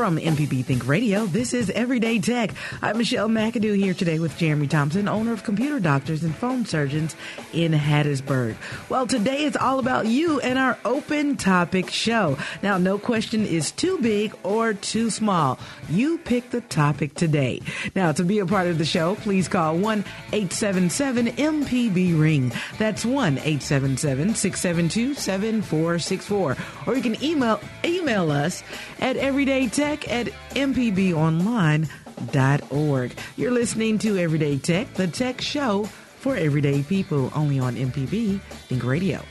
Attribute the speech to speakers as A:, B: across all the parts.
A: From MPB Think Radio, this is Everyday Tech. I'm Michelle McAdoo here today with Jeremy Thompson, owner of Computer Doctors and Phone Surgeons in Hattiesburg. Well, today it's all about you and our open topic show. Now, no question is too big or too small. You pick the topic today. Now, to be a part of the show, please call 1 877 MPB Ring. That's 1 877 672 7464. Or you can email email us at everydaytech at mpbonline.org. You're listening to Everyday Tech, the tech show for everyday people, only on MPB Think Radio.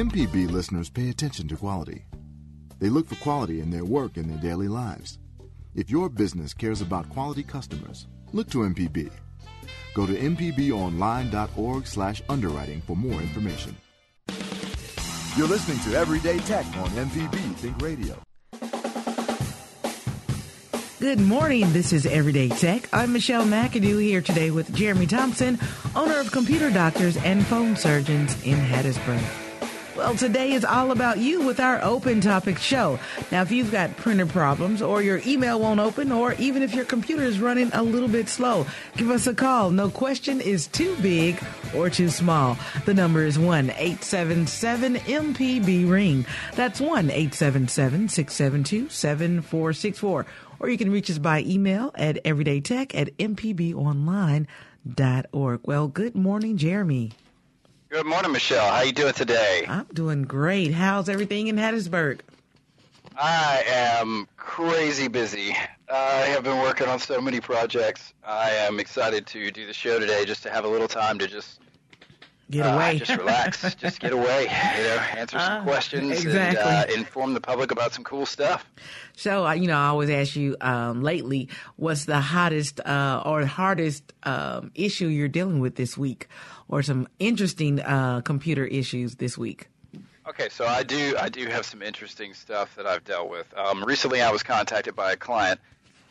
B: MPB listeners pay attention to quality. They look for quality in their work and their daily lives. If your business cares about quality customers, look to MPB. Go to mpbonline.org/underwriting for more information. You're listening to Everyday Tech on MPB Think Radio.
A: Good morning. This is Everyday Tech. I'm Michelle McAdoo here today with Jeremy Thompson, owner of Computer Doctors and Phone Surgeons in Hattiesburg. Well, today is all about you with our open topic show. Now, if you've got printer problems or your email won't open or even if your computer is running a little bit slow, give us a call. No question is too big or too small. The number is 1-877-MPB ring. That's 1-877-672-7464. Or you can reach us by email at everydaytech at mpbonline.org. Well, good morning, Jeremy.
C: Good morning, Michelle. How you doing today?
A: I'm doing great. How's everything in Hattiesburg?
C: I am crazy busy. I have been working on so many projects. I am excited to do the show today just to have a little time to just
A: get
C: uh,
A: away,
C: just relax, just get away, you know, answer some uh, questions
A: exactly.
C: and uh, inform the public about some cool stuff.
A: So, uh, you know, I always ask you um, lately, what's the hottest uh, or hardest um, issue you're dealing with this week? Or some interesting uh, computer issues this week?
C: Okay, so I do I do have some interesting stuff that I've dealt with. Um, recently, I was contacted by a client,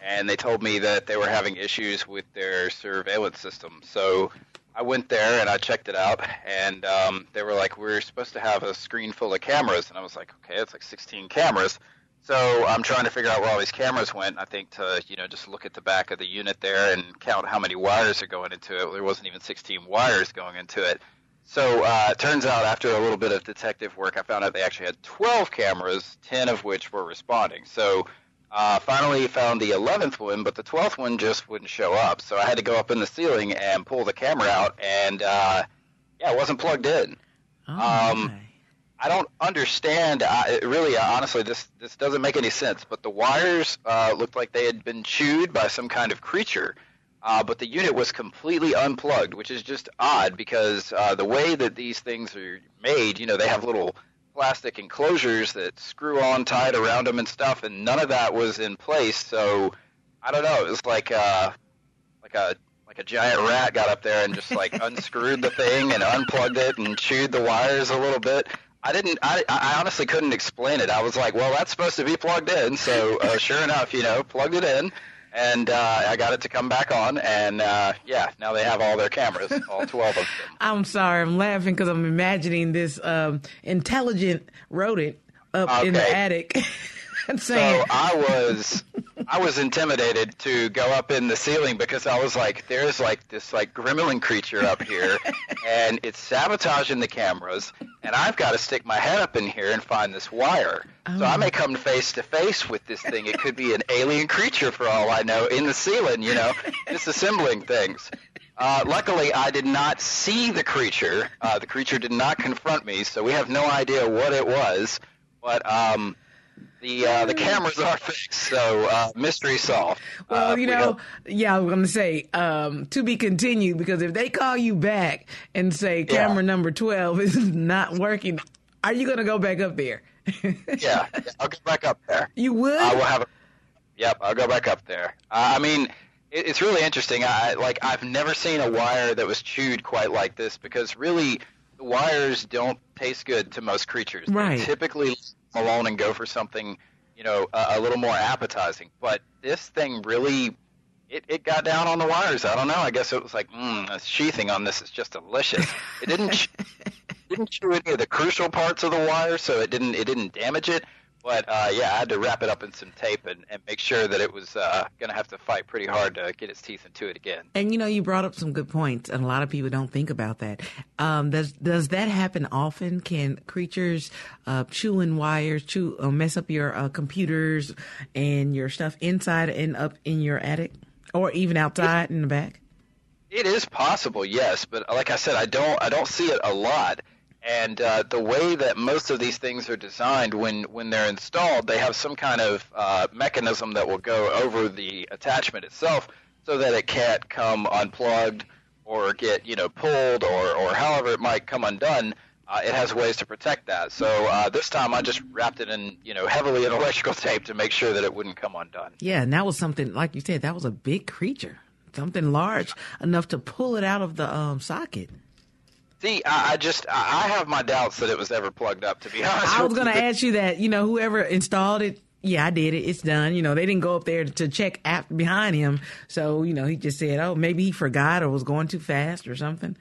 C: and they told me that they were having issues with their surveillance system. So I went there and I checked it out, and um, they were like, "We're supposed to have a screen full of cameras," and I was like, "Okay, it's like 16 cameras." So I'm trying to figure out where all these cameras went. I think to you know just look at the back of the unit there and count how many wires are going into it. There wasn't even 16 wires going into it. So uh, it turns out after a little bit of detective work, I found out they actually had 12 cameras, 10 of which were responding. So uh, finally found the 11th one, but the 12th one just wouldn't show up. So I had to go up in the ceiling and pull the camera out, and uh, yeah, it wasn't plugged in.
A: Oh, um,
C: I don't understand. Uh, really, uh, honestly, this this doesn't make any sense. But the wires uh, looked like they had been chewed by some kind of creature. Uh, but the unit was completely unplugged, which is just odd because uh, the way that these things are made, you know, they have little plastic enclosures that screw on tight around them and stuff, and none of that was in place. So I don't know. It was like uh, like a like a giant rat got up there and just like unscrewed the thing and unplugged it and chewed the wires a little bit. I didn't. I, I honestly couldn't explain it. I was like, well, that's supposed to be plugged in. So uh, sure enough, you know, plugged it in, and uh, I got it to come back on. And uh, yeah, now they have all their cameras, all twelve of them.
A: I'm sorry, I'm laughing because I'm imagining this um, intelligent rodent up
C: okay.
A: in the attic.
C: so I was I was intimidated to go up in the ceiling because I was like, there's like this like gremlin creature up here, and it's sabotaging the cameras, and I've got to stick my head up in here and find this wire. Oh. So I may oh. come face to face with this thing. It could be an alien creature for all I know in the ceiling, you know, disassembling things. Uh, luckily, I did not see the creature. Uh, the creature did not confront me, so we have no idea what it was. But um, the uh, the cameras are fixed, so uh, mystery solved.
A: Well,
C: uh,
A: you know, yeah, I'm going to say um, to be continued because if they call you back and say camera yeah. number twelve is not working, are you going to go back up there?
C: yeah, I'll go back up there.
A: You would?
C: I will have. A, yep, I'll go back up there. Uh, I mean, it, it's really interesting. I like I've never seen a wire that was chewed quite like this because really the wires don't taste good to most creatures.
A: Right.
C: They typically alone and go for something, you know, a, a little more appetizing. But this thing really, it, it got down on the wires. I don't know. I guess it was like, mmm, the sheathing on this is just delicious. It didn't. didn't chew any of the crucial parts of the wire, so it didn't it didn't damage it. But uh, yeah, I had to wrap it up in some tape and, and make sure that it was uh, going to have to fight pretty hard to get its teeth into it again.
A: And you know, you brought up some good points, and a lot of people don't think about that. Um, does does that happen often? Can creatures uh, chew in wires, chew, uh, mess up your uh, computers and your stuff inside and up in your attic, or even outside in the back?
C: It is possible, yes, but like I said, I don't I don't see it a lot. And uh, the way that most of these things are designed, when when they're installed, they have some kind of uh, mechanism that will go over the attachment itself, so that it can't come unplugged or get you know pulled or or however it might come undone. Uh, it has ways to protect that. So uh, this time I just wrapped it in you know heavily in electrical tape to make sure that it wouldn't come undone.
A: Yeah, and that was something like you said. That was a big creature, something large enough to pull it out of the um, socket.
C: See, I, I just I have my doubts that it was ever plugged up. To be honest,
A: I was going to ask you that. You know, whoever installed it, yeah, I did it. It's done. You know, they didn't go up there to check after behind him. So you know, he just said, "Oh, maybe he forgot or was going too fast or something."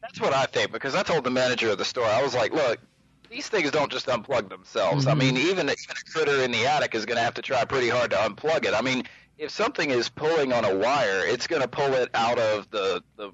C: That's what I think because I told the manager of the store, I was like, look, these things don't just unplug themselves. I mm-hmm. mean, even even a critter in the attic is going to have to try pretty hard to unplug it. I mean, if something is pulling on a wire, it's going to pull it out of the the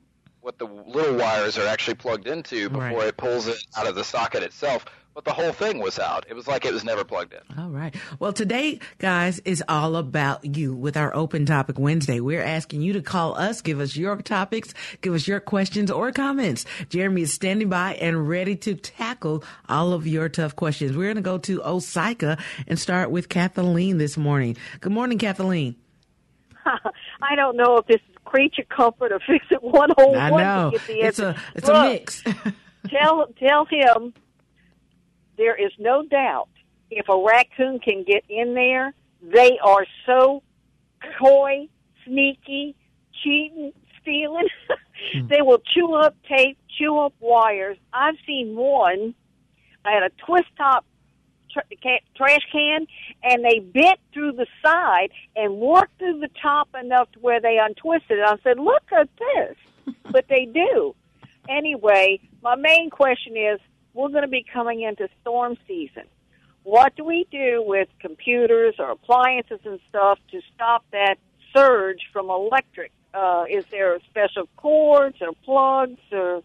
C: what the little wires are actually plugged into before
A: Right.
C: it pulls it out of the socket itself. But the whole thing was out. It was like it was never plugged in.
A: All right. Well, today, guys, is all about you with our open topic Wednesday. We're asking you to call us, give us your topics, give us your questions or comments. Jeremy is standing by and ready to tackle all of your tough questions. We're going to go to Osyka and start with Kathleen this morning. Good morning, Kathleen.
D: I don't know if this is creature comfort or fix it one whole
A: I
D: one
A: know
D: to get the
A: it's
D: answer.
A: a it's
D: Look,
A: a mix.
D: tell tell him there is no doubt if a raccoon can get in there, they are so coy, sneaky, cheating, stealing. Hmm. they will chew up tape, chew up wires. I've seen one. I had a twist top tr- trash can, and they bent through the side and worked through the top enough to where they untwisted it. I said, "Look at this," but they do. Anyway, my main question is: We're going to be coming into storm season. What do we do with computers or appliances and stuff to stop that surge from electric? Uh, is there special cords or plugs, or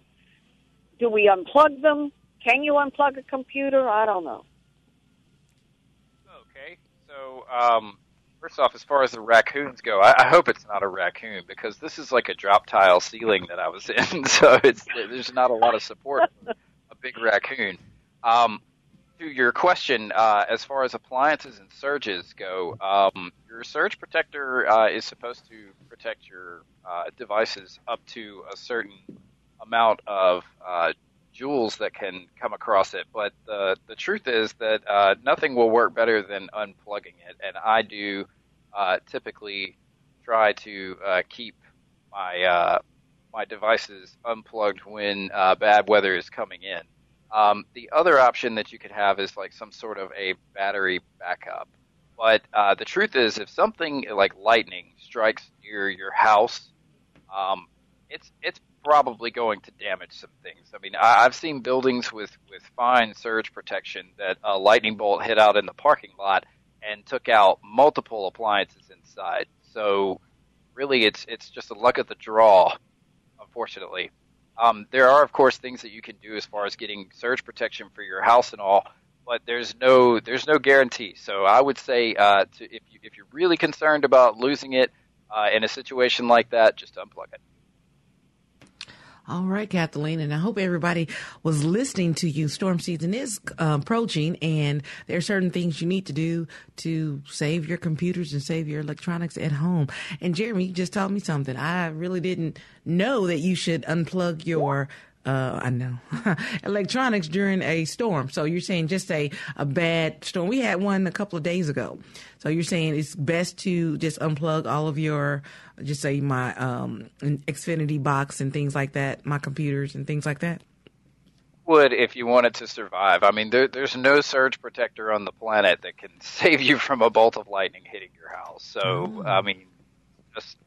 D: do we unplug them? Can you unplug a computer? I don't know.
C: So um, first off, as far as the raccoons go, I, I hope it's not a raccoon because this is like a drop tile ceiling that I was in, so it's there's not a lot of support for a big raccoon. Um, to your question, uh, as far as appliances and surges go, um, your surge protector uh, is supposed to protect your uh, devices up to a certain amount of joules that can come across it. But the the truth is that uh, nothing will work better than unplugging it, and I do uh, typically try to uh, keep my uh, my devices unplugged when uh, bad weather is coming in. Um, the other option that you could have is like some sort of a battery backup. But uh, the truth is, if something like lightning strikes near your house, um, it's it's probably going to damage some things. I mean, I, I've seen buildings with with fine surge protection that a lightning bolt hit out in the parking lot and took out multiple appliances inside. So really, it's it's just a luck of the draw, unfortunately. Um, there are, of course, things that you can do as far as getting surge protection for your house and all, but there's no there's no guarantee. So I would say uh, to, if you if you're really concerned about losing it uh, in a situation like that, just unplug it.
A: All right, Kathleen, and I hope everybody was listening to you. Storm season is uh, approaching, and there are certain things you need to do to save your computers and save your electronics at home. And Jeremy, you just told me something. I really didn't know that you should unplug your. Uh, I know electronics during a storm. So you're saying just a a bad storm. We had one a couple of days ago. So you're saying it's best to just unplug all of your, just say my um Xfinity box and things like that, my computers and things like that.
C: would if you wanted to survive. I mean, there, there's no surge protector on the planet that can save you from a bolt of lightning hitting your house. So,
A: Oh.
C: I mean, just,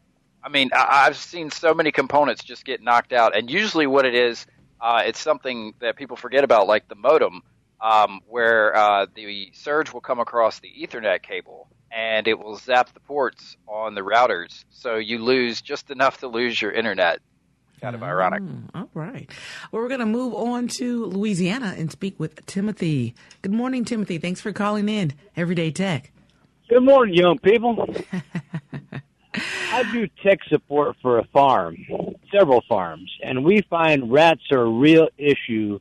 C: I mean, I, I've seen so many components just get knocked out, and usually what it is, uh, it's something that people forget about, like the modem, um, where uh, the surge will come across the Ethernet cable. And it will zap the ports on the routers, so you lose just enough to lose your internet. Kind of ironic.
A: Mm, all right. Well, we're going to move on to Louisiana and speak with Timothy. Good morning, Timothy. Thanks for calling in. Everyday Tech.
E: Good morning, young people. I do tech support for a farm, several farms, and we find rats are a real issue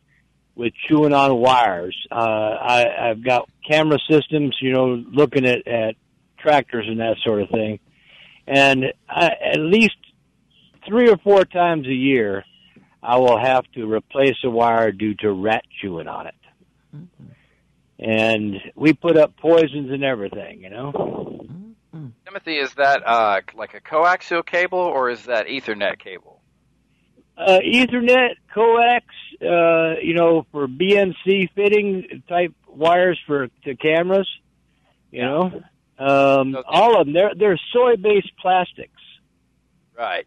E: with chewing on wires. Uh, I, I've got camera systems, you know, looking at, at tractors and that sort of thing. And I, at least three or four times a year, I will have to replace a wire due to rat chewing on it. And we put up poisons and everything, you know.
C: Timothy, is that uh, like a coaxial cable or is that Ethernet cable?
E: Uh, Ethernet, coax, uh, you know, for BNC fitting type wires for to cameras, you know. Um,
C: Okay.
E: all of them. They're they're soy based plastics.
C: Right.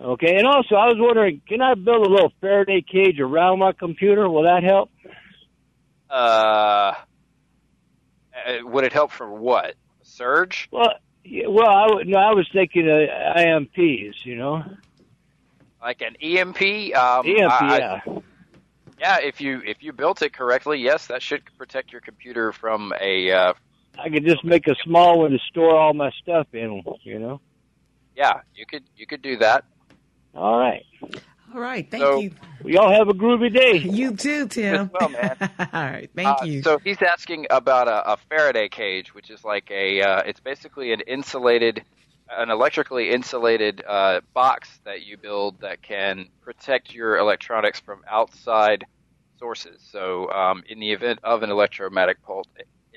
E: Okay, and also I was wondering, can I build a little Faraday cage around my computer? Will that help?
C: Uh, uh, would it help for what? Surge?
E: Well, yeah, well, I no, I was thinking uh, IMPs, you know,
C: Like an EMP? Um,
E: EMP,
C: I- I-
E: yeah.
C: yeah. If you if you built it correctly, yes, that should protect your computer from a. Uh,
E: I could just make a small one to store all my stuff in, you know.
C: yeah, you could you could do that.
E: All right,
A: All right. Thank
C: So-
A: you.
E: y'all have a groovy day.
A: You too, Tim.
C: well, man.
A: All right. Thank
C: Uh,
A: you.
C: So he's asking about a, a Faraday cage, which is like a. Uh, it's basically an insulated, an electrically insulated uh, box that you build that can protect your electronics from outside sources. So um, in the event of an electromagnetic pulse,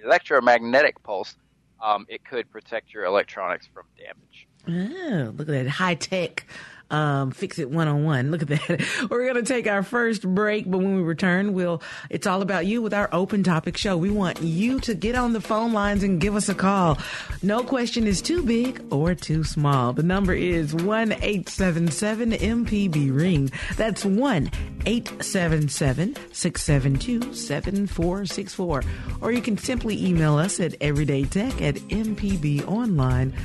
C: electromagnetic pulse, um, it could protect your electronics from damage.
A: Oh, look at that high tech um, fix it one on one. Look at that. We're going to take our first break, but when we return, we'll, it's all about you with our open topic show. We want you to get on the phone lines and give us a call. No question is too big or too small. The number is 1 877 MPB ring. That's 1 877 672 7464. Or you can simply email us at everydaytech at mpbonline.org.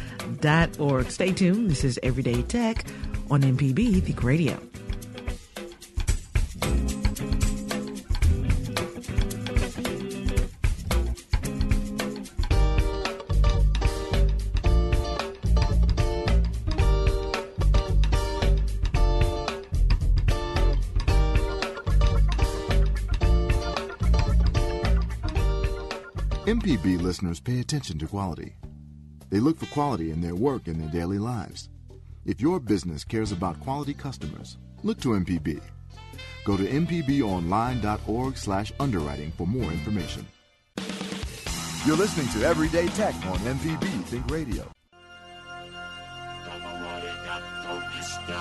A: Stay tuned. This is Everyday Tech on MPB Think Radio.
B: MPB listeners pay attention to quality. They look for quality in their work and their daily lives. If your business cares about quality customers, look to MPB. Go to mpbonline.org slash underwriting for more information. You're listening to Everyday Tech on MPB Think Radio.
F: You're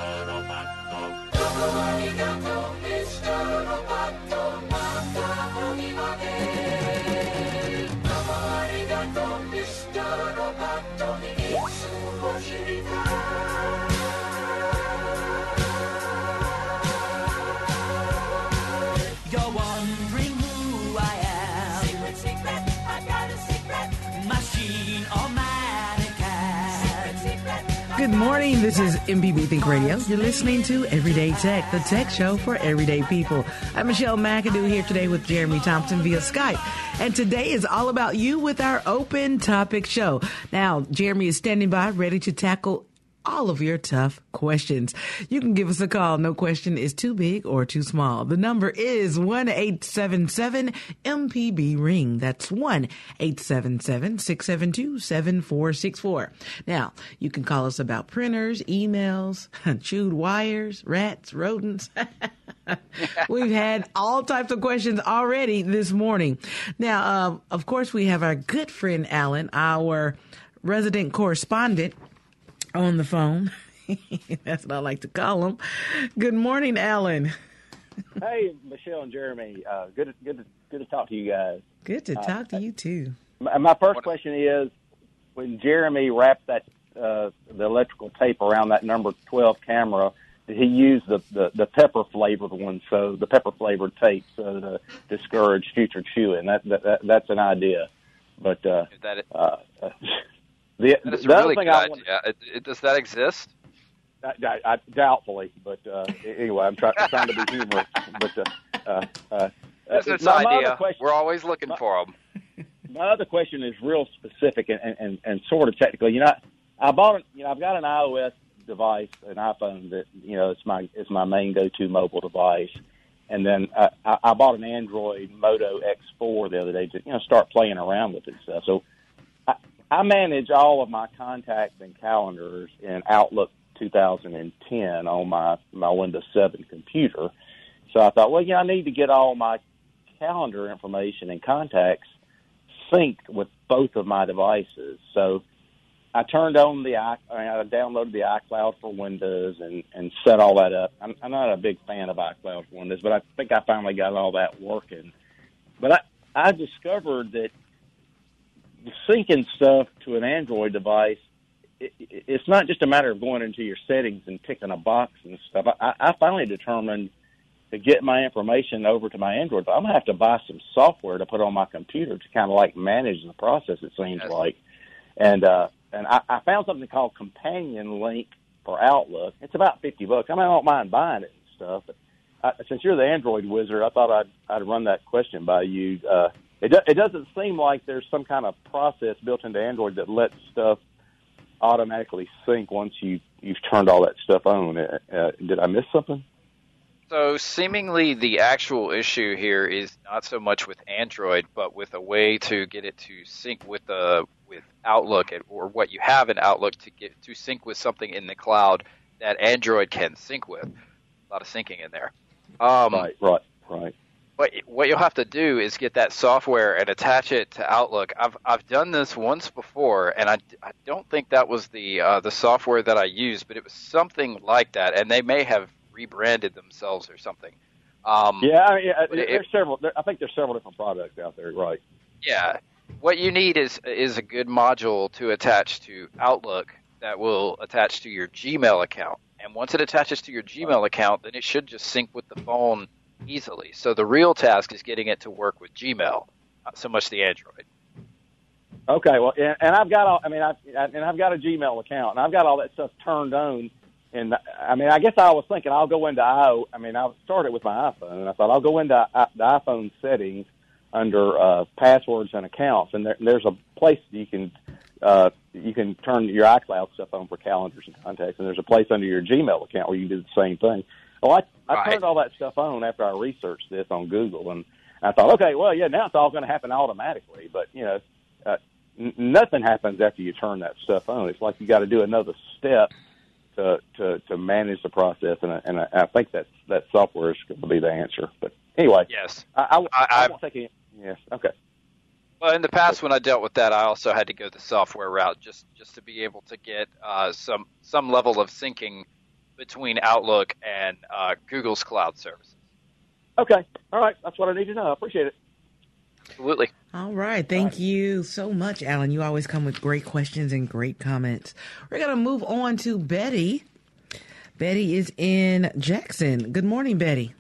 A: morning. This is MPB Think Radio. You're listening to Everyday Tech, the tech show for everyday people. I'm Michelle McAdoo here today with Jeremy Thompson via Skype. And today is all about you with our open topic show. Now, Jeremy is standing by ready to tackle all of your tough questions. You can give us a call. No question is too big or too small. The number is 1-877-MPB ring. That's 1-877-672-7464. Now, you can call us about printers, emails, chewed wires, rats, rodents. We've had all types of questions already this morning. Now, uh, of course, we have our good friend Alan, our resident correspondent on the phone. That's what I like to call him. Good morning, Alan.
E: Hey, Michelle and Jeremy. Uh, good, to, good, to, good to talk to you guys.
A: Good to
E: Uh,
A: talk to you too.
E: My, my first question is, when Jeremy wrapped that uh, the electrical tape around that number twelve camera, did he use the the, the pepper flavored one? So the pepper flavored tape, so to discourage future chewing. That, that, that that's an idea. But uh,
C: That,
E: uh, uh, the,
C: that is
E: the
C: a really
E: thing
C: good
E: I want,
C: idea. It, it, does that exist?
E: I, I, I, doubtfully, but uh, anyway, I'm try, trying to be humorous. But uh, uh, uh,
C: Business
E: my, my
C: idea.
E: question,
C: We're always looking for them.
E: my other question is real specific and, and, and, sort of technical. You know, I bought, an, you know, I've got an iOS device, an iPhone that you know it's my it's my main go-to mobile device, and then I, I, I bought an Android Moto X4 the other day to you know start playing around with it stuff. So I, I manage all of my contacts and calendars in Outlook 2010 on my my Windows 7 computer. So I thought, well, yeah, I need to get all my calendar information and contacts synced with both of my devices. So I turned on the i I, downloaded the iCloud for Windows and and set all that up. I'm, I'm not a big fan of iCloud for Windows, but I think I finally got all that working. But I I discovered that syncing stuff to an Android device it, it- it's not just a matter of going into your settings and ticking a box and stuff. I, I finally determined to get my information over to my Android, but I'm gonna have to buy some software to put on my computer to kind of like manage the process. It seems
C: Yes.
E: like, and uh, and I, I found something called Companion Link for Outlook. It's about fifty bucks. I mean, I don't mind buying it and stuff. But I, since you're the Android wizard, I thought I'd I'd run that question by you. Uh, it do, it doesn't seem like there's some kind of process built into Android that lets stuff automatically sync once you you've turned all that stuff on. Uh, uh, did I miss something?
C: So seemingly the actual issue here is not so much with Android, but with a way to get it to sync with the with Outlook or what you have in Outlook to get to sync with something in the cloud that Android can sync with. A lot of syncing in there. Um,
E: right, right, right.
C: What what you'll have to do is get that software and attach it to Outlook. I've I've done this once before, and I, I don't think that was the uh, the software that I used, but it was something like that, and they may have rebranded themselves or something. Um,
E: Yeah, I mean, yeah,
C: it-
E: there's several. There, I think there's several different products out there. Right.
C: Yeah. What you need is is a good module to attach to Outlook that will attach to your Gmail account. And once it attaches to your Gmail account, then it should just sync with the phone easily. So the real task is getting it to work with Gmail, not so much the Android.
E: Okay. Well, and, I've got all. I mean, I've, and I've got a Gmail account, and I've got all that stuff turned on. And I mean, I guess I was thinking I'll go into i. I mean, I started with my iPhone, and I thought I'll go into uh, the iPhone settings under uh, passwords and accounts, and there, there's a place you can uh, you can turn your iCloud stuff on for calendars and contacts, and there's a place under your Gmail account where you can do the same thing. Well, I, I
C: Right.
E: turned all that stuff on after I researched this on Google, and I thought, okay, well, yeah, now it's all going to happen automatically. But you know, uh, n- nothing happens after you turn that stuff on. It's like you got to do another step to to to manage the process, and I, and I, I think that that software is going to be the answer. But anyway,
C: Yes.
E: I, I,
C: I-
E: I,
C: I-
E: won't take any. Yes, okay.
C: Well, in the past, when I dealt with that, I also had to go the software route just just to be able to get uh, some some level of syncing between Outlook and uh, Google's cloud services.
E: Okay. All right. That's what I need to know. I appreciate it.
C: Absolutely.
A: All right. Thank you so much, Alan. You always come with great questions and great comments. We're going to move on to Betty. Betty is in Jackson. Good morning, Betty.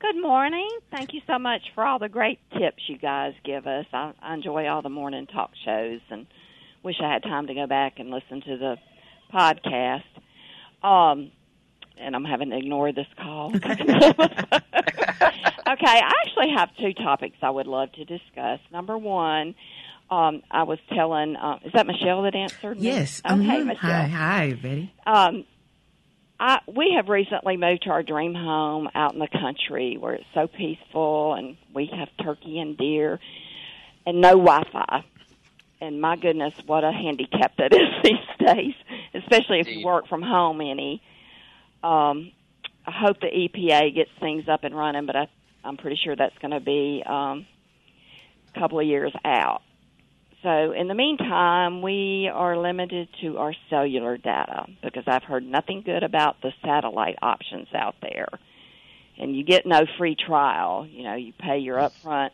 G: Good morning. Thank you so much for all the great tips you guys give us. I, I enjoy all the morning talk shows and wish I had time to go back and listen to the podcast. Um, and I'm having to ignore this call. okay, I actually have two topics I would love to discuss. Number one, um, I was telling, uh, is that Michelle that answered me?
A: Yes.
G: Okay,
A: Mhm.
G: Michelle.
A: Hi, hi, Betty.
G: Um, I we have recently moved to our dream home out in the country where it's so peaceful and we have turkey and deer and no Wi-Fi. And my goodness, what a handicap that is these days, especially if you work from home any. Um, I hope the EPA gets things up and running, but I, I'm pretty sure that's going to be um, a couple of years out. So in the meantime, we are limited to our cellular data because I've heard nothing good about the satellite options out there. and you get no free trial. You know, you pay your upfront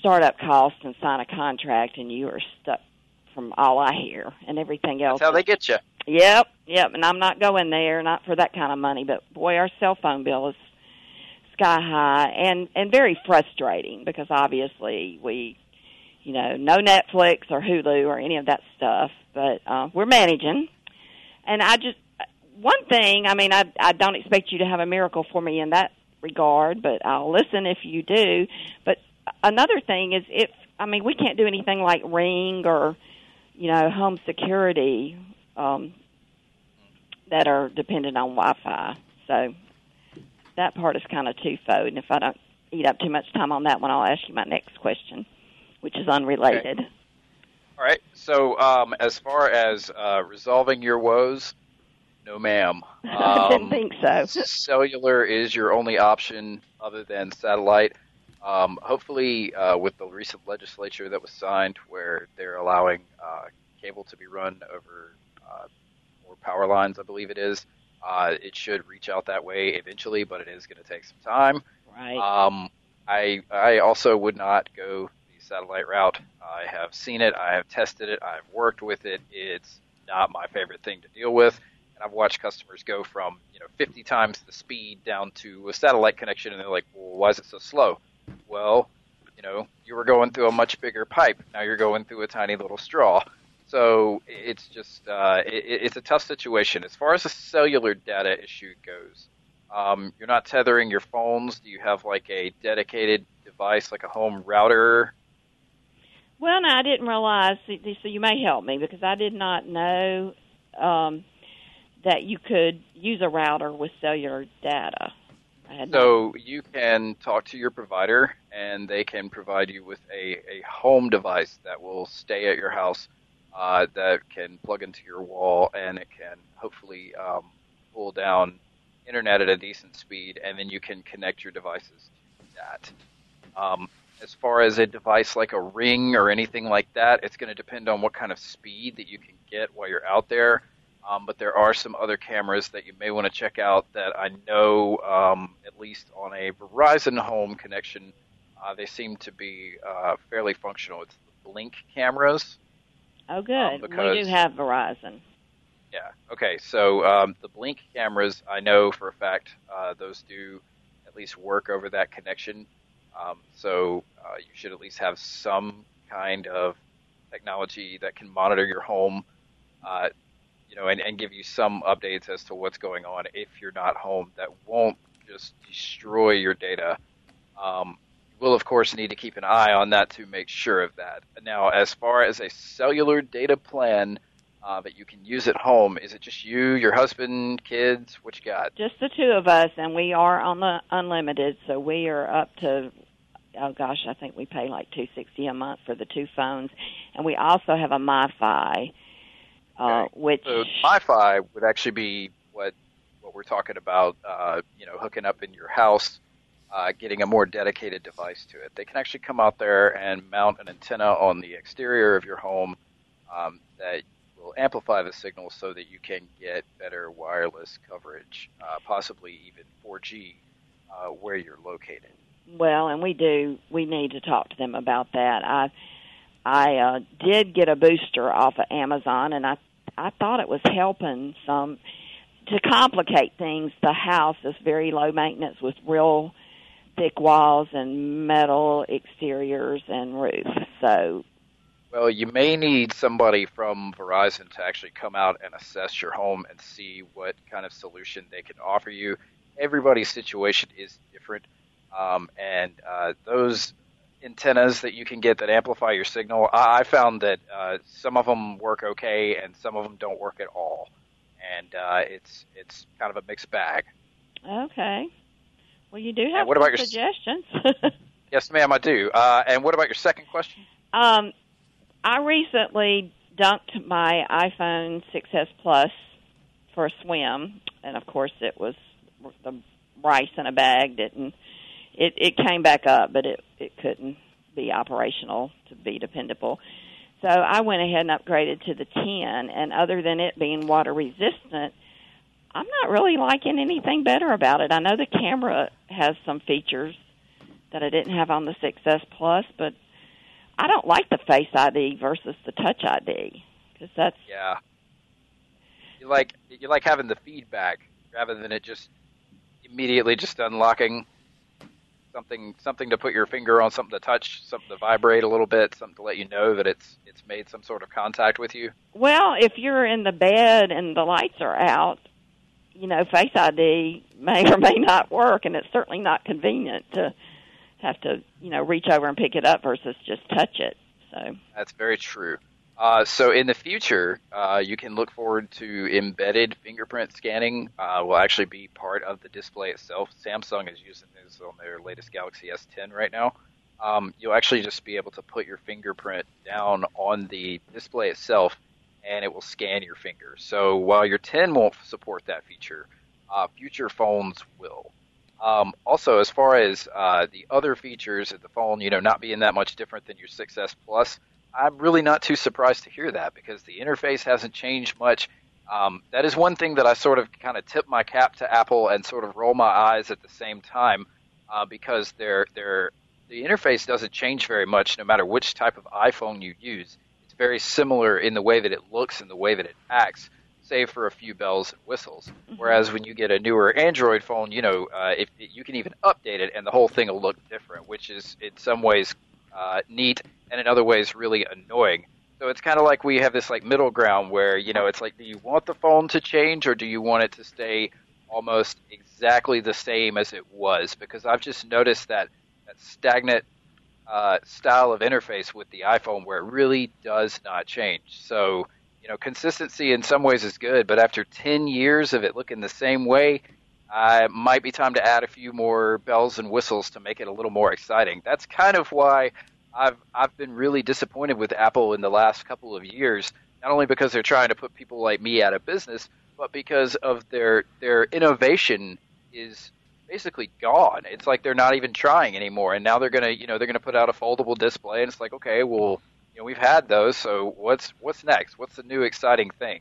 G: startup costs and sign a contract, and you are stuck from all I hear, and everything else.
C: That's how they get you.
G: Yep, yep. And I'm not going there, not for that kind of money. But boy, our cell phone bill is sky high and and very frustrating because obviously we, you know, no Netflix or Hulu or any of that stuff. But uh, we're managing, and I just one thing. I mean, I I don't expect you to have a miracle for me in that regard, but I'll listen if you do. But another thing is if I mean we can't do anything like Ring or you know home security um, that are dependent on Wi-Fi. So that part is kind of twofold. And if I don't eat up too much time on that one, I'll ask you my next question, which is unrelated.
C: All right. So, um, as far as uh, resolving your woes, no, ma'am.
G: I didn't
C: Um,
G: think so.
C: cellular is your only option other than satellite. Um, hopefully, uh, with the recent legislature that was signed, where they're allowing uh, cable to be run over uh, more power lines, I believe it is, uh, it should reach out that way eventually, but it is going to take some time.
G: Right.
C: Um, I I also would not go the satellite route. I have seen it. I have tested it. I've worked with it. It's not my favorite thing to deal with. And I've watched customers go from you know 50 times the speed down to a satellite connection, and they're like, "Well, why is it so slow?" Well, you know, you were going through a much bigger pipe. Now you're going through a tiny little straw. So it's just uh, it, it's a tough situation as far as the cellular data issue goes. Um, you're not tethering your phones. Do you have like a dedicated device, like a home router?
G: Well, no, I didn't realize. So you may help me because I did not know um, that you could use a router with cellular data. I had no-
C: So you can talk to your provider, and they can provide you with a, a home device that will stay at your house, uh, that can plug into your wall, and it can hopefully um, pull down internet at a decent speed, and then you can connect your devices to that. Um, as far as a device like a ring or anything like that, it's going to depend on what kind of speed that you can get while you're out there. Um, but there are some other cameras that you may want to check out that I know, um, at least on a Verizon home connection, uh, they seem to be uh, fairly functional. It's the Blink cameras.
G: Oh, good.
C: um,
G: we do have Verizon.
C: Yeah. Okay. So um, the Blink cameras, I know for a fact, uh, those do at least work over that connection. Um, so uh, you should at least have some kind of technology that can monitor your home, uh, you know, and, and give you some updates as to what's going on if you're not home. That won't just destroy your data. Um, will, of course, need to keep an eye on that to make sure of that. Now, as far as a cellular data plan uh, that you can use at home, is it just you, your husband, kids? What you got?
G: Just the two of us, and we are on the unlimited, so we are up to. Oh gosh, I think we pay like two sixty a month for the two phones, and we also have a MiFi, uh,
C: Okay.
G: which
C: So MiFi would actually be what what we're talking about. Uh, you know, hooking up in your house, uh, getting a more dedicated device to it. They can actually come out there and mount an antenna on the exterior of your home um, that will amplify the signal so that you can get better wireless coverage, uh, possibly even 4G, uh, where you're located.
G: Well, and we do. We need to talk to them about that. I I uh, did get a booster off of Amazon, and I I thought it was helping some to complicate things. The house is very low maintenance with real thick walls and metal exteriors and roof. So
C: Well, you may need somebody from Verizon to actually come out and assess your home and see what kind of solution they can offer you. Everybody's situation is different, um, and uh, those antennas that you can get that amplify your signal, I, I found that uh, some of them work okay and some of them don't work at all, and uh, it's it's kind of a mixed bag.
G: okay. Well, you do have
C: what about your
G: suggestions.
C: Yes, ma'am, I do. Uh, and what about your second question?
G: Um, I recently dunked my iPhone 6s Plus for a swim, and of course it was the rice in a bag didn't. It it came back up, but it it couldn't be operational to be dependable. So I went ahead and upgraded to the 10, and other than it being water resistant, I'm not really liking anything better about it. I know the camera has some features that I didn't have on the 6S Plus, but I don't like the Face ID versus the Touch ID because that's
C: Yeah. You like you like having the feedback rather than it just immediately just unlocking something something to put your finger on, something to touch, something to vibrate a little bit, something to let you know that it's it's made some sort of contact with you.
G: well. If you're in the bed and the lights are out, you know, Face ID may or may not work, and it's certainly not convenient to have to you know reach over and pick it up versus just touch it. So
C: That's very true. Uh, so in the future, uh, you can look forward to embedded fingerprint scanning. Uh, will actually be part of the display itself. Samsung is using this on their latest Galaxy S10 right now. Um, you'll actually just be able to put your fingerprint down on the display itself, and it will scan your finger. So while your 10 won't support that feature, uh, future phones will. Um, also, as far as uh, the other features of the phone, you know, not being that much different than your 6S Plus, I'm really not too surprised to hear that because the interface hasn't changed much. Um, that is one thing that I sort of kind of tip my cap to Apple and sort of roll my eyes at the same time uh, because their their the interface doesn't change very much no matter which type of iPhone you use. Very similar in the way that it looks and the way that it acts, save for a few bells and whistles. Whereas when you get a newer Android phone, you know, uh, if you can even update it and the whole thing will look different, which is in some ways uh, neat and in other ways really annoying. So it's kind of like we have this like middle ground where you know it's like, do you want the phone to change or do you want it to stay almost exactly the same as it was? Because I've just noticed that that stagnant uh, style of interface with the iPhone where it really does not change. So you know, consistency in some ways is good, but after 10 years of it looking the same way, uh, it might be time to add a few more bells and whistles to make it a little more exciting. That's kind of why I've I've been really disappointed with Apple in the last couple of years. Not only because they're trying to put people like me out of business, but because of their their innovation is basically gone. It's like they're not even trying anymore, and now they're gonna you know they're gonna put out a foldable display, and it's like okay, well you know we've had those, so what's what's next? What's the new exciting thing?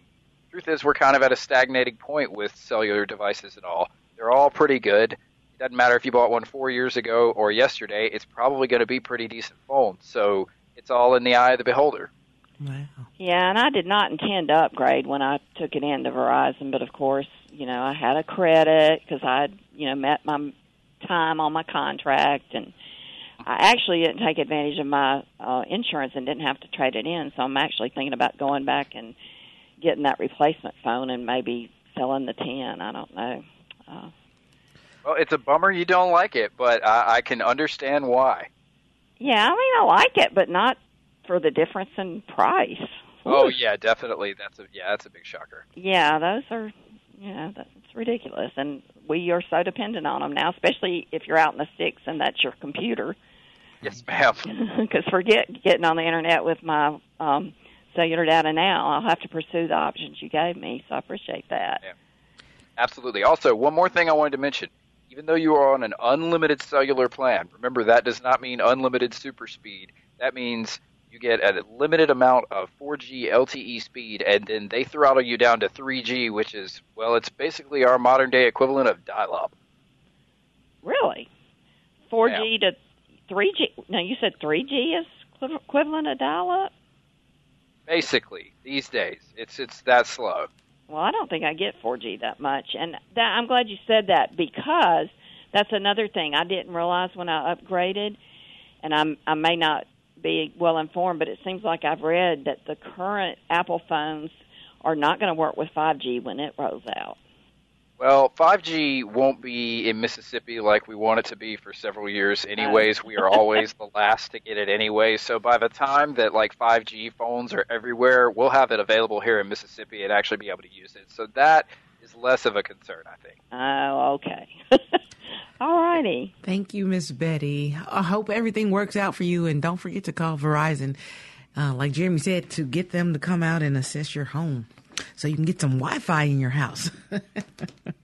C: Truth is, we're kind of at a stagnating point with cellular devices and all. They're all pretty good. It doesn't matter if you bought one four years ago or yesterday. It's probably going to be pretty decent phone. So it's all in the eye of the beholder.
A: Wow.
G: Yeah, and I did not intend to upgrade when I took it into Verizon, but of course, you know, I had a credit because I'd, you know, met my time on my contract, and I actually didn't take advantage of my uh, insurance and didn't have to trade it in. So I'm actually thinking about going back and getting that replacement phone and maybe selling the ten. I don't know. Uh,
C: Well, it's a bummer you don't like it, but I, I can understand why.
G: yeah, I mean, I like it, but not for the difference in price.
C: Oh yeah, definitely. That's a yeah, that's a big shocker.
G: Yeah, those are, yeah, that's ridiculous, and we are so dependent on them now, especially if you're out in the sticks and that's your computer.
C: Yes, ma'am.
G: Because forget getting on the internet with my um, cellular data now. I'll have to pursue the options you gave me, so I appreciate that.
C: Absolutely. Also, one more thing I wanted to mention. Even though you are on an unlimited cellular plan, remember that does not mean unlimited super speed. That means you get a limited amount of 4G LTE speed, and then they throttle you down to 3G, which is, well, it's basically our modern day equivalent of dial up.
G: Really, 4G to 3G. Now you said 3G is equiv- equivalent to dial-up.
C: Basically, these days, it's it's that slow.
G: Well, I don't think I get 4G that much, and that, I'm glad you said that because that's another thing I didn't realize when I upgraded, and I'm I may not be well informed, but it seems like I've read that the current Apple phones are not going to work with 5G when it rolls out.
C: Well, 5G won't be in Mississippi like we want it to be for several years anyways. We are always the last to get it anyway. So by the time that like 5G phones are everywhere, we'll have it available here in Mississippi and actually be able to use it. So that is less of a concern, I think.
G: Oh, okay. All righty.
A: Thank you, Miss Betty. I hope everything works out for you, and don't forget to call Verizon, uh, like Jeremy said, to get them to come out and assess your home, so you can get some Wi-Fi in your house.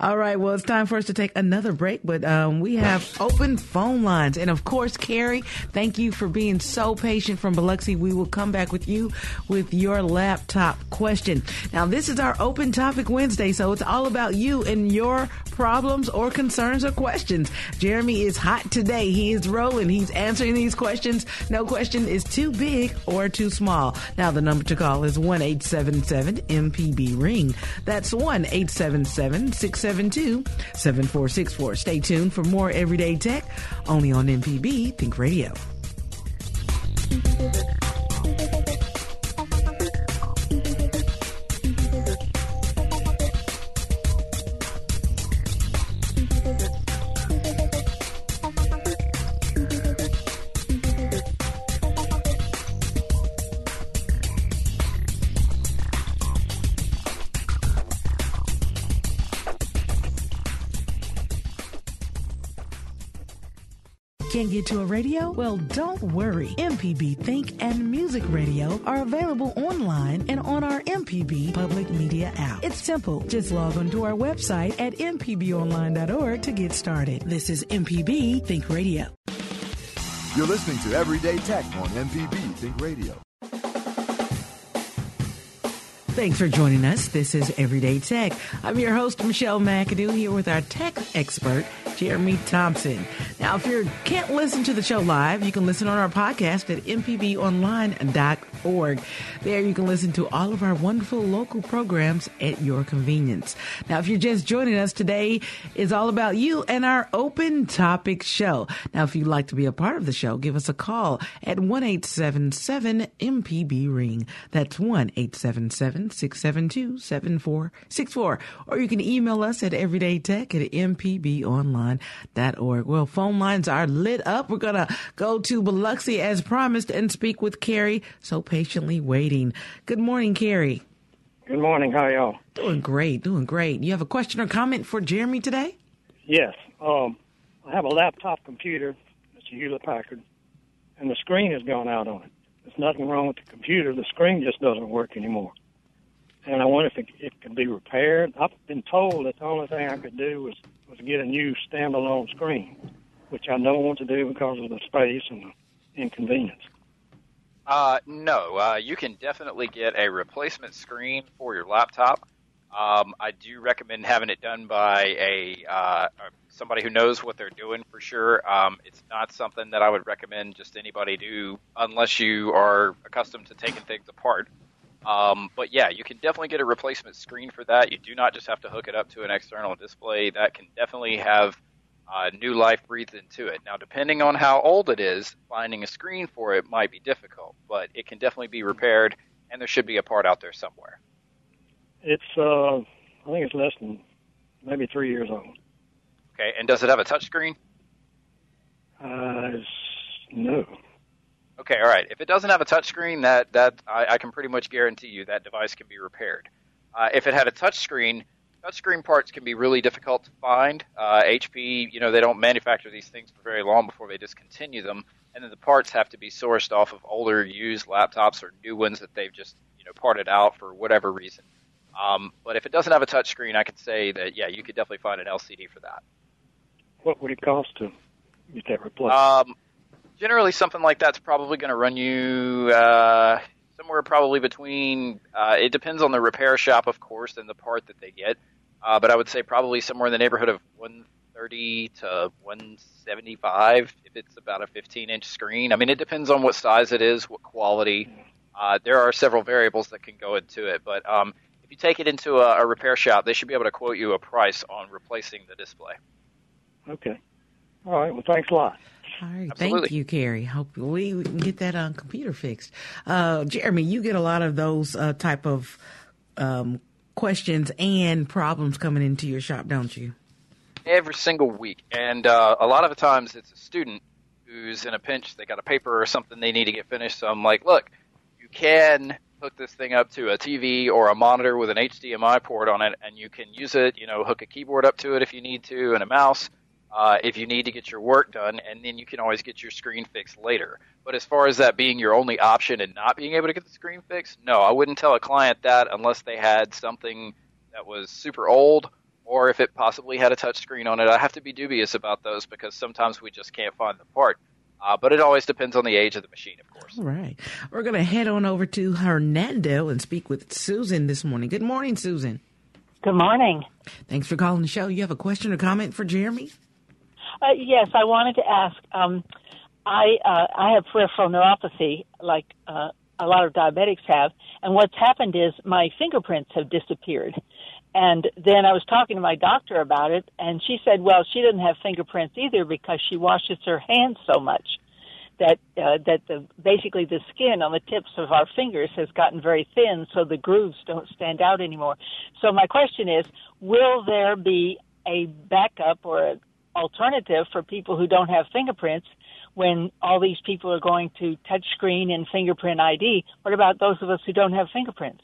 A: All right, well, it's time for us to take another break, but um, we have open phone lines. And of course, Carrie, thank you for being so patient from Biloxi. We will come back with you with your laptop question. Now, this is our Open Topic Wednesday, so it's all about you and your problems or concerns or questions. Jeremy is hot today. He is rolling. He's answering these questions. No question is too big or too small. Now, the number to call is 1 877 MPB Ring. That's 1 877 672 7464. Stay tuned for more everyday tech only on MPB Think Radio. Can't get to a radio? Well, don't worry. MPB Think and Music Radio are available online and on our MPB public media app. It's simple. Just log on to our website at mpbonline.org to get started. This is MPB Think Radio.
B: You're listening to Everyday Tech on MPB Think Radio.
A: Thanks for joining us. This is Everyday Tech. I'm your host, Michelle McAdoo, here with our tech expert, Jeremy Thompson. Now, if you can't listen to the show live, you can listen on our podcast at mpbonline.org. There you can listen to all of our wonderful local programs at your convenience. Now, if you're just joining us, today is all about you and our open topic show. Now, if you'd like to be a part of the show, give us a call at 1 877 MPB Ring. That's 1 877 672 7464. Or you can email us at everydaytech at mpbonline.org. Well, phone lines are lit up. We're going to go to Biloxi as promised and speak with Carrie, so patiently waiting. Good morning, Carrie.
H: Good morning. How are y'all?
A: Doing great, doing great. You have a question or comment for Jeremy today?
H: Yes. Um, I have a laptop computer. It's a Hewlett Packard, and the screen has gone out on it. There's nothing wrong with the computer. The screen just doesn't work anymore. And I wonder if it, it could be repaired. I've been told that the only thing I could do was, was get a new standalone screen, which I don't want to do because of the space and the inconvenience.
C: Uh, no, uh, you can definitely get a replacement screen for your laptop. Um, I do recommend having it done by a uh, somebody who knows what they're doing for sure. Um, it's not something that I would recommend just anybody do unless you are accustomed to taking things apart. Um, but yeah, you can definitely get a replacement screen for that. You do not just have to hook it up to an external display. That can definitely have uh, new life breathed into it. Now, depending on how old it is, finding a screen for it might be difficult, but it can definitely be repaired, and there should be a part out there somewhere.
H: It's, uh, I think it's less than maybe three years old.
C: Okay, and does it have a touch screen?
H: Uh, no.
C: Okay, all right. If it doesn't have a touchscreen, that that I, I can pretty much guarantee you that device can be repaired. Uh, if it had a touchscreen, touchscreen parts can be really difficult to find. Uh, HP, you know, they don't manufacture these things for very long before they discontinue them, and then the parts have to be sourced off of older used laptops or new ones that they've just you know parted out for whatever reason. Um, but if it doesn't have a touchscreen, I can say that yeah, you could definitely find an LCD for that.
H: What would it cost to get that replaced?
C: Um, generally, something like that's probably going to run you uh, somewhere probably between. Uh, it depends on the repair shop, of course, and the part that they get. Uh, but I would say probably somewhere in the neighborhood of 130 to 175 if it's about a 15 inch screen. I mean, it depends on what size it is, what quality. Uh, there are several variables that can go into it, but um, if you take it into a, a repair shop, they should be able to quote you a price on replacing the display.
H: okay. All right. Well, thanks a lot.
A: All right,
C: Absolutely.
A: thank you, Carrie. Hopefully, we can get that on computer fixed. Uh, Jeremy, you get a lot of those uh, type of um, questions and problems coming into your shop, don't you?
C: every single week. And uh, a lot of the times it's a student who's in a pinch. They got a paper or something they need to get finished. So I'm like, look, you can hook this thing up to a TV or a monitor with an HDMI port on it, and you can use it. You know, hook a keyboard up to it if you need to, and a mouse. Uh, if you need to get your work done, and then you can always get your screen fixed later. But as far as that being your only option and not being able to get the screen fixed, no, I wouldn't tell a client that unless they had something that was super old or if it possibly had a touch screen on it. I have to be dubious about those because sometimes we just can't find the part. Uh, but it always depends on the age of the machine, of course.
A: All right. We're going to head on over to Hernando and speak with Susan this morning. Good morning, Susan.
I: Good morning.
A: Thanks for calling the show. You have a question or comment for Jeremy?
I: Uh, yes, I wanted to ask. Um, I uh, I have peripheral neuropathy, like uh, a lot of diabetics have, and what's happened is my fingerprints have disappeared. And then I was talking to my doctor about it, and she said, "Well, she doesn't have fingerprints either because she washes her hands so much that uh, that the basically the skin on the tips of our fingers has gotten very thin, so the grooves don't stand out anymore." So my question is, will there be a backup or an alternative for people who don't have fingerprints when all these people are going to touch screen and fingerprint ID? What about those of us who don't have fingerprints?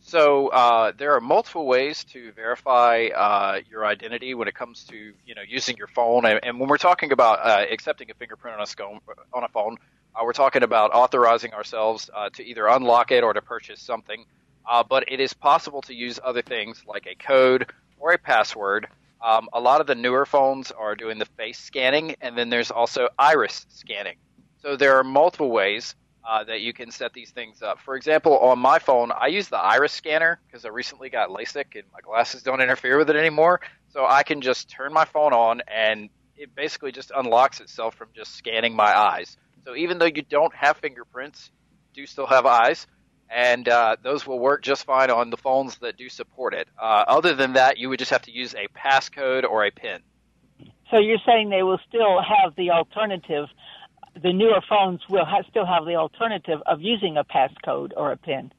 C: So uh, there are multiple ways to verify uh, your identity when it comes to you know using your phone. And, and when we're talking about uh, accepting a fingerprint on a, on a phone, uh, we're talking about authorizing ourselves uh, to either unlock it or to purchase something. Uh, but it is possible to use other things like a code or a password. Um, a lot of the newer phones are doing the face scanning, and then there's also iris scanning. So there are multiple ways uh, that you can set these things up. For example, on my phone, I use the iris scanner because I recently got LASIK and my glasses don't interfere with it anymore. So I can just turn my phone on and it basically just unlocks itself from just scanning my eyes. So even though you don't have fingerprints, you do still have eyes, and uh, those will work just fine on the phones that do support it. Uh, other than that, you would just have to use a passcode or a PIN.
I: So you're saying they will still have the alternative. The newer phones will ha- still have the alternative of using a passcode or a PIN.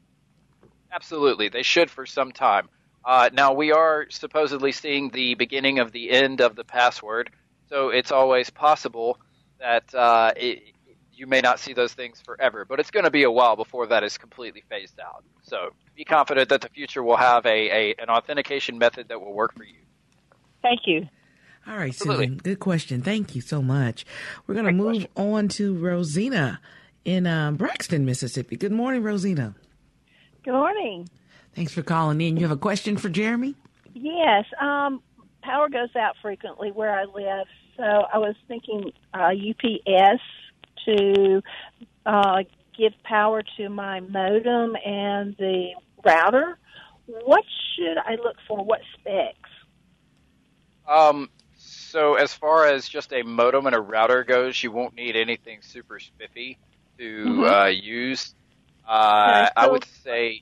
C: Absolutely, they should for some time. Uh, now we are supposedly seeing the beginning of the end of the password, so it's always possible that uh, it, you may not see those things forever. But it's going to be a while before that is completely phased out. So be confident that the future will have a, a an authentication method that will work for you.
I: Thank you.
A: All right,
C: Absolutely.
A: Susan. Good question. Thank you so much. We're going to
C: Great
A: move on to Rosina in um, Braxton, Mississippi. Good morning, Rosina.
J: Good morning.
A: Thanks for calling in. You have a question for Jeremy?
J: Yes, um, power goes out frequently where I live, so I was thinking uh, UPS to uh, give power to my modem and the router. What should I look for? What specs?
C: Um, so as far as just a modem and a router goes, you won't need anything super spiffy to
J: Mhm.
C: uh, use. Uh,
J: Okay,
C: I would say.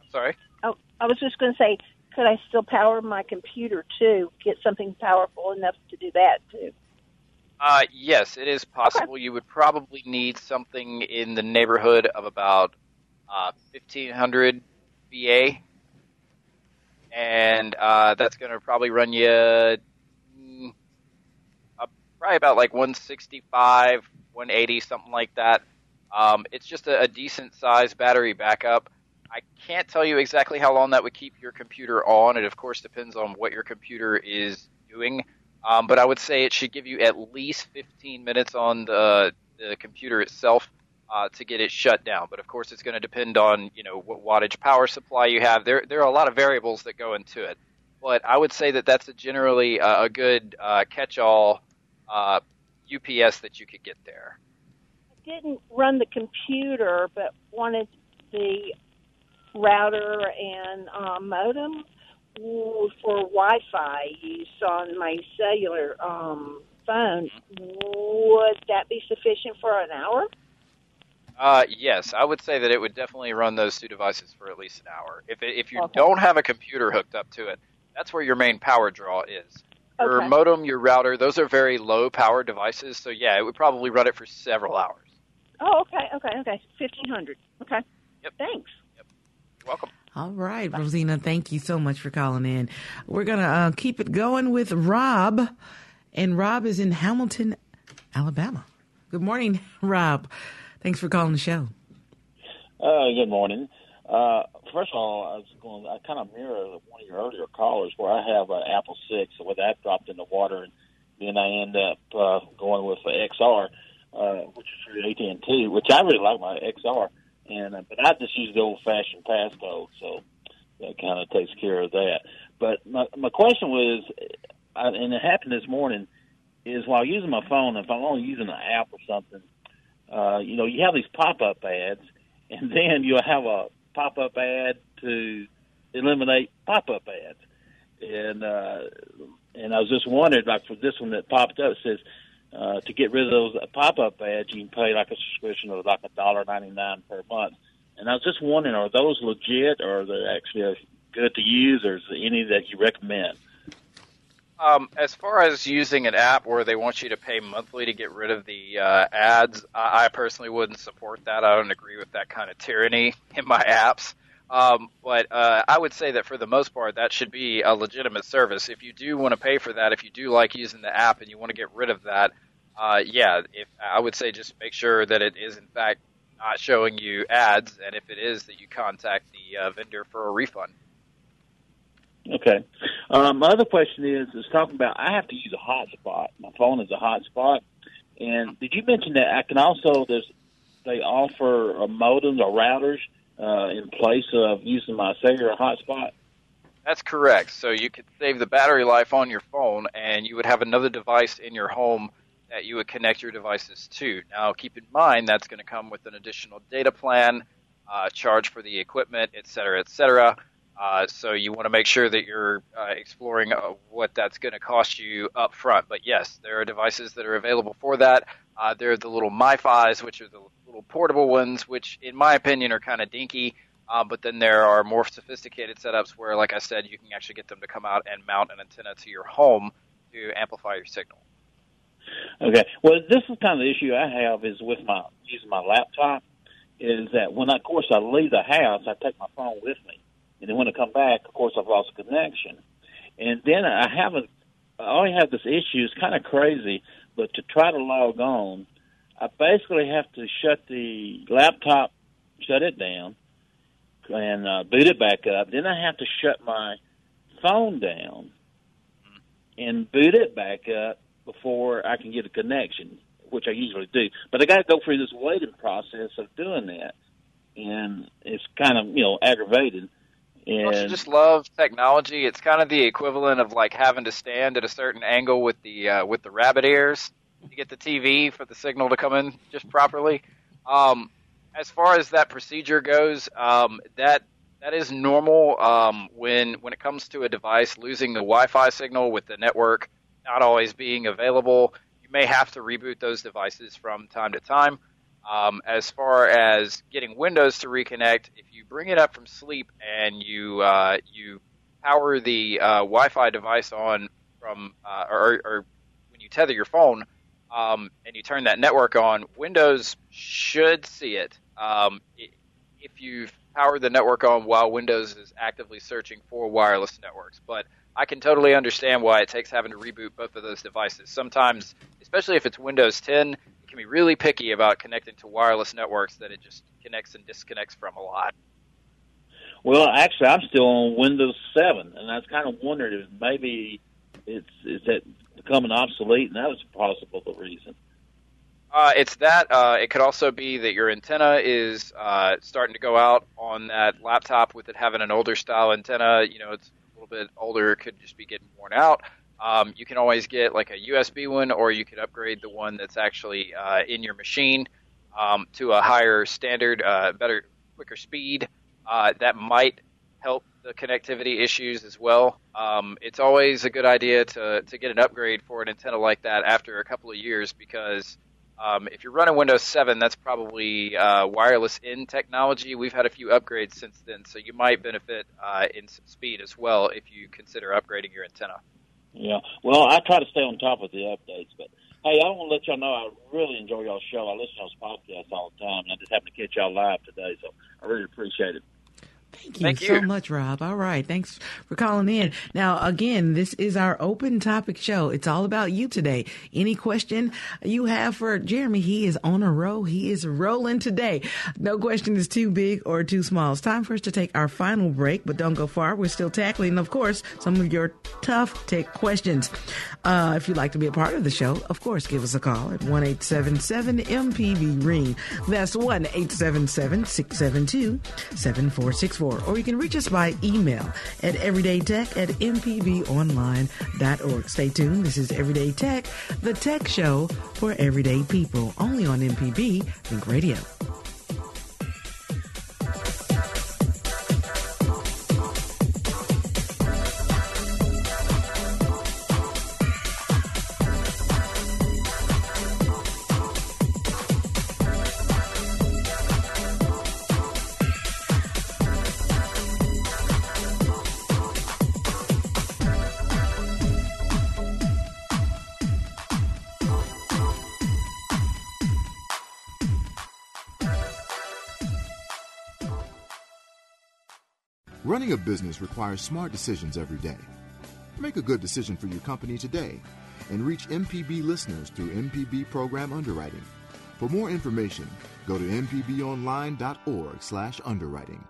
C: I'm sorry.
J: Oh, I was just going to say, could I still power my computer too? Get something powerful enough to do that too.
C: Uh, yes, it is possible. You would probably need something in the neighborhood of about uh, 1500 VA, and uh, that's going to probably run you mm, uh, probably about like 165, 180, something like that. Um, it's just a, a decent sized battery backup. I can't tell you exactly how long that would keep your computer on. It, of course, depends on what your computer is doing. Um, but I would say it should give you at least 15 minutes on the, the computer itself uh, to get it shut down. But of course, it's going to depend on you know what wattage power supply you have. There there are a lot of variables that go into it. But I would say that that's a generally uh, a good uh, catch-all uh, UPS that you could get there.
J: didn't run the computer, but wanted the router and um, modem for Wi-Fi use on my cellular um, phone. Would that be sufficient for an hour?
C: Uh, yes, I would say that it would definitely run those two devices for at least an hour. If if you
J: Okay.
C: don't have a computer hooked up to it, that's where your main power draw is. Your
J: Okay.
C: modem, your router, those are very low power devices. So yeah, it would probably run it for several hours.
J: Oh, okay, okay, okay. Fifteen hundred. Okay.
C: Yep.
J: Thanks. Yep.
C: You're welcome.
A: All right, Rosina, thank you so much for calling in. We're going to uh, keep it going with Rob, and Rob is in Hamilton, Alabama. Good morning, Rob. Thanks for calling the show.
K: Uh, good morning. Uh, first of all, I was going. I kind of mirror one of your earlier callers, where I have an Apple Six with that dropped in the water, and then I end up uh, going with the XR, uh, which is through AT and T, which I really like my XR, and uh, but I just use the old fashioned passcode, so that kind of takes care of that. But my my question was, uh, and it happened this morning, is while using my phone, if I'm only using an app or something, uh, you know, you have these pop up ads, and then you'll have a pop up ad to eliminate pop up ads, and uh, and I was just wondering, like for this one that popped up, it says. Uh, to get rid of those pop-up ads, you can pay like a subscription of like a dollar ninety-nine per month. And I was just wondering, are those legit, or are they actually good to use, or is there any that you recommend?
C: Um, as far as using an app where they want you to pay monthly to get rid of the uh, ads, I, I personally wouldn't support that. I don't agree with that kind of tyranny in my apps. Um, but uh, I would say that for the most part, that should be a legitimate service. If you do want to pay for that, if you do like using the app and you want to get rid of that, uh, yeah, if I would say just make sure that it is in fact not showing you ads, and if it is, that you contact the uh, vendor for a refund.
K: Okay. Um, my other question is is talking about I have to use a hotspot. My phone is a hotspot, and did you mention that I can also there's they offer uh, modems or routers uh, in place of using my cellular hotspot?
C: That's correct. So you could save the battery life on your phone, and you would have another device in your home that you would connect your devices to. Now, keep in mind that's going to come with an additional data plan, uh, charge for the equipment, et cetera, et cetera. Uh, so you want to make sure that you're uh, exploring uh, what that's going to cost you up front. But yes, there are devices that are available for that. Uh, there are the little MiFi's, which are the little portable ones, which in my opinion are kind of dinky. Uh, but then there are more sophisticated setups where, like I said, you can actually get them to come out and mount an antenna to your home to amplify your signal.
K: Okay. Well, this is kind of the issue I have is with my using my laptop. Is that when, I, of course, I leave the house, I take my phone with me, and then when I come back, of course, I've lost connection. And then I haven't. I only have this issue. It's kind of crazy, but to try to log on, I basically have to shut the laptop, shut it down, and uh, boot it back up. Then I have to shut my phone down and boot it back up before I can get a connection, which I usually do. But I got to go through this waiting process of doing that, and it's kind of you know aggravating. And
C: Don't you just love technology? It's kind of the equivalent of like having to stand at a certain angle with the uh, with the rabbit ears to get the TV for the signal to come in just properly. Um, as far as that procedure goes, um, that that is normal um, when when it comes to a device losing the Wi-Fi signal with the network not always being available. You may have to reboot those devices from time to time. Um, as far as getting Windows to reconnect, if you bring it up from sleep and you uh, you power the uh, Wi-Fi device on from uh, or, or when you tether your phone um, and you turn that network on, Windows should see it. Um, if you've powered the network on while Windows is actively searching for wireless networks, but I can totally understand why it takes having to reboot both of those devices. Sometimes, especially if it's Windows 10, it can be really picky about connecting to wireless networks that it just connects and disconnects from a lot.
K: Well, actually, I'm still on Windows 7, and I was kind of wondering if maybe it's is that becoming obsolete, and that was possible the reason.
C: Uh, it's that. Uh, it could also be that your antenna is uh, starting to go out on that laptop with it having an older style antenna. You know, it's a little bit older. It could just be getting worn out. Um, you can always get like a USB one, or you could upgrade the one that's actually uh, in your machine um, to a higher standard, uh, better, quicker speed. Uh, that might help the connectivity issues as well. Um, it's always a good idea to to get an upgrade for an antenna like that after a couple of years because um, if you're running Windows 7, that's probably uh, wireless N technology. We've had a few upgrades since then, so you might benefit uh, in some speed as well if you consider upgrading your antenna.
K: Yeah. Well, I try to stay on top of the updates, but hey, I want to let y'all know I really enjoy y'all's show. I listen to y'all's podcast all the time, and I just happened to catch y'all live today, so I really appreciate it.
A: Thank you
C: Thank
A: so
C: you.
A: much, Rob. All right. Thanks for calling in. Now, again, this is our open topic show. It's all about you today. Any question you have for Jeremy, he is on a roll. He is rolling today. No question is too big or too small. It's time for us to take our final break, but don't go far. We're still tackling, of course, some of your tough tech questions. Uh, if you'd like to be a part of the show, of course, give us a call at 1 877 MPB Ring. That's 1 877 672 7464. 464. Or you can reach us by email at everydaytech at mpbonline.org. Stay tuned. This is Everyday Tech, the tech show for everyday people, only on MPB Think Radio.
B: A business requires smart decisions every day. Make a good decision for your company today and reach MPB listeners through MPB program underwriting. For more information, go to mpbonline.org/underwriting.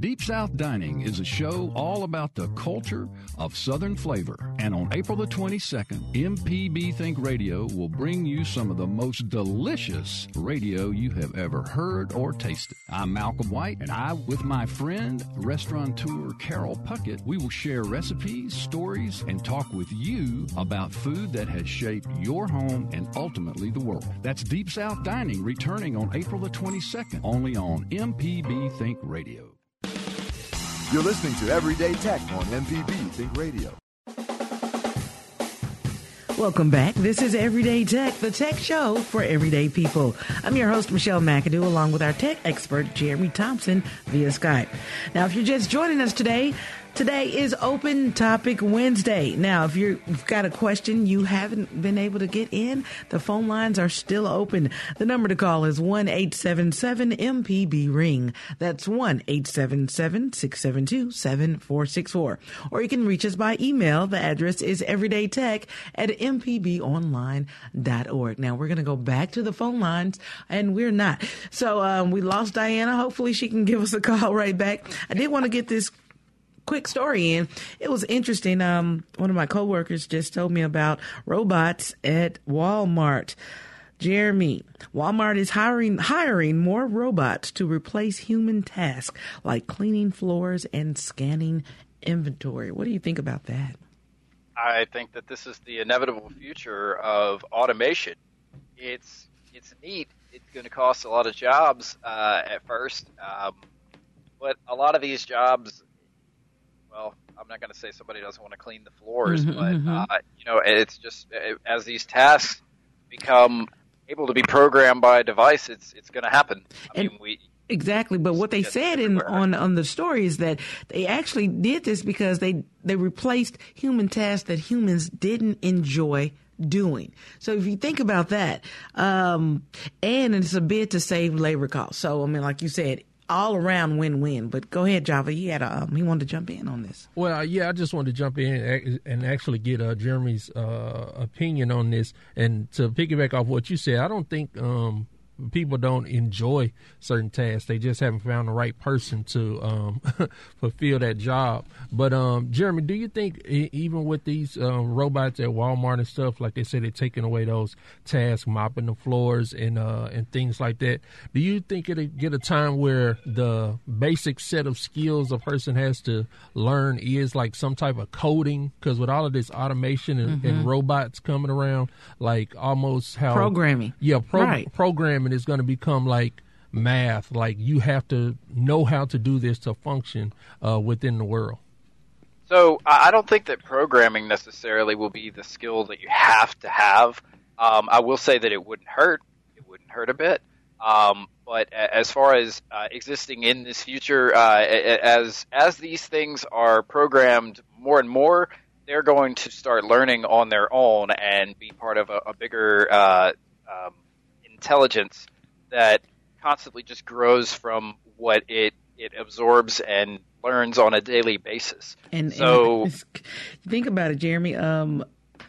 L: Deep South Dining is a show all about the culture of Southern flavor. And on April the 22nd, MPB Think Radio will bring you some of the most delicious radio you have ever heard or tasted. I'm Malcolm White, and I, with my friend, restaurateur Carol Puckett, we will share recipes, stories, and talk with you about food that has shaped your home and ultimately the world. That's Deep South Dining returning on April the 22nd, only on MPB Think Radio.
B: You're listening to Everyday Tech on MPB Think Radio.
A: Welcome back. This is Everyday Tech, the tech show for everyday people. I'm your host, Michelle McAdoo, along with our tech expert, Jeremy Thompson, via Skype. Now, if you're just joining us today, Today is Open Topic Wednesday. Now, if you've got a question you haven't been able to get in, the phone lines are still open. The number to call is 1 877 MPB Ring. That's 1 877 672 7464. Or you can reach us by email. The address is everydaytech at mpbonline.org. Now, we're going to go back to the phone lines, and we're not. So, um, we lost Diana. Hopefully, she can give us a call right back. I did want to get this quick story in. It was interesting. Um, one of my coworkers just told me about robots at Walmart. Jeremy, Walmart is hiring hiring more robots to replace human tasks like cleaning floors and scanning inventory. What do you think about that?
C: I think that this is the inevitable future of automation. It's it's neat. It's going to cost a lot of jobs uh, at first, um, but a lot of these jobs, well, I'm not going to say somebody doesn't want to clean the floors,
M: Mhm,
C: but
M: mhm.
C: uh, you know, it's just uh, as these tasks become able to be programmed by a device, it's it's going to happen. I mean, we
A: Exactly, but what they said in on on the story is that they actually did this because they they replaced human tasks that humans didn't enjoy doing. So if you think about that, um, and it's a bid to save labor costs. So I mean, like you said, all around win win. But go ahead, Java. He had a, um, he wanted to jump in on this.
M: Well, yeah, I just wanted to jump in and- and actually get uh, Jeremy's uh, opinion on this. And to piggyback off what you said, I don't think um, people don't enjoy certain tasks. They just haven't found the right person to um, fulfill that job. But um, Jeremy, do you think even with these um, robots at Walmart and stuff, like they said, they're taking away those tasks, mopping the floors and uh, and things like that? Do you think it'll get a time where the basic set of skills a person has to learn is like some type of coding? Because with all of this automation and, and
A: Mhm.
M: robots coming around, like almost how
A: Programming.
M: yeah, pro-
A: Right.
M: programming is going to become like math. Like you have to know how to do this to function uh, within the world.
C: So I don't think that programming necessarily will be the skill that you have to have. Um, I will say that it wouldn't hurt. It wouldn't hurt a bit. Um, but as far as uh, existing in this future, uh, as as these things are programmed more and more, they're going to start learning on their own and be part of a, a bigger uh, um, intelligence that constantly just grows from what it it absorbs and learns on a daily basis.
A: And
C: so
A: and think about it, Jeremy. Um,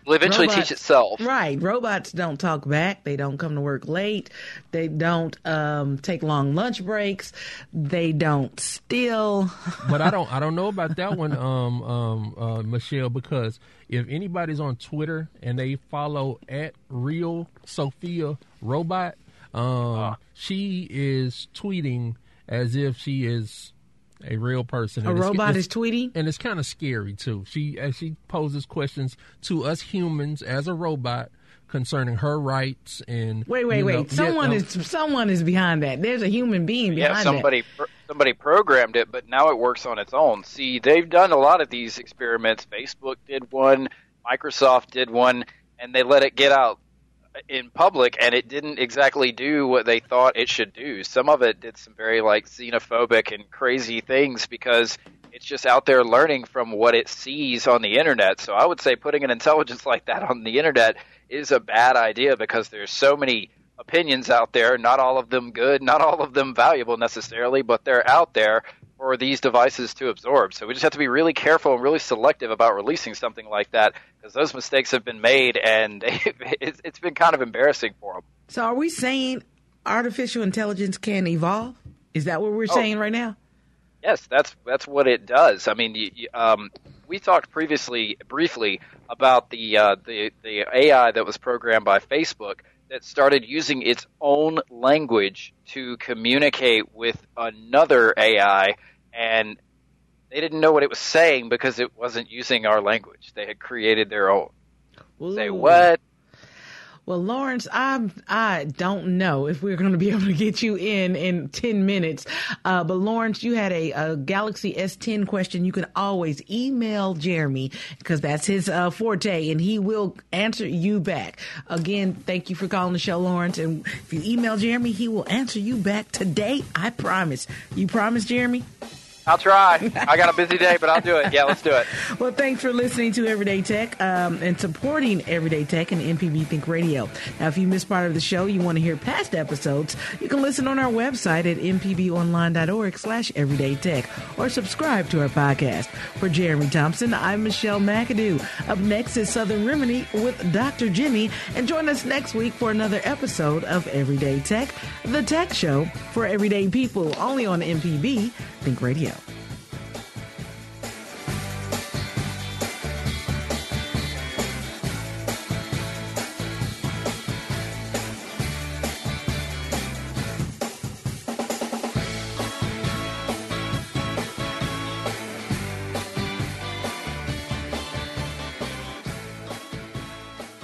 C: will eventually
A: robots-
C: teach itself.
A: Right. Robots don't talk back. They don't come to work late. They don't um, take long lunch breaks. They don't steal.
M: but I don't I don't know about that one, um, um, uh, Michelle, because if anybody's on Twitter and they follow at real Sophia Robot, um, she is tweeting as if she is a real person.
A: A
M: And
A: robot is tweeting?
M: and it's kind of scary too. She as she poses questions to us humans as a robot concerning her rights and
A: Wait, wait, wait.
M: know- yeah,
A: someone
M: no,
A: is someone is behind that. There's a human being behind
C: Yeah, somebody pr- somebody programmed it, but now it works on its own. See, they've done a lot of these experiments. Facebook did one, Microsoft did one, and they let it get out in public, and it didn't exactly do what they thought it should do. Some of it did some very like xenophobic and crazy things because it's just out there learning from what it sees on the internet. So I would say putting an intelligence like that on the internet is a bad idea because there's so many opinions out there, not all of them good, not all of them valuable necessarily, but they're out there for these devices to absorb. So we just have to be really careful and really selective about releasing something like that because those mistakes have been made and it's, it's been kind of embarrassing for them.
A: So are we saying artificial intelligence can evolve? Is that what we're
C: Oh.
A: saying right now?
C: Yes, that's that's what it does. I mean, you, you, um, we talked previously briefly about the uh, the the AI that was programmed by Facebook that started using its own language to communicate with another AI, and they didn't know what it was saying because it wasn't using our language. They had created their own. Say what?
A: Well, Lawrence, I I don't know if we're going to be able to get you in in ten minutes. Uh, but Lawrence, you had a, a Galaxy S10 question. You can always email Jeremy because that's his uh, forte, and he will answer you back. Again, thank you for calling the show, Lawrence. And if you email Jeremy, he will answer you back today. I promise. You promise, Jeremy?
C: I'll try. I got a busy day, but I'll do it. Yeah, let's do it.
A: Well, thanks for listening to Everyday Tech um, and supporting Everyday Tech and MPB Think Radio. Now, if you missed part of the show, you want to hear past episodes, you can listen on our website at mpbonline.org slash everyday tech or subscribe to our podcast. For Jeremy Thompson, I'm Michelle McAdoo. Up next is Southern Remedy with Dr. Jimmy, and join us next week for another episode of Everyday Tech, the tech show for everyday people, only on MPB Think Radio.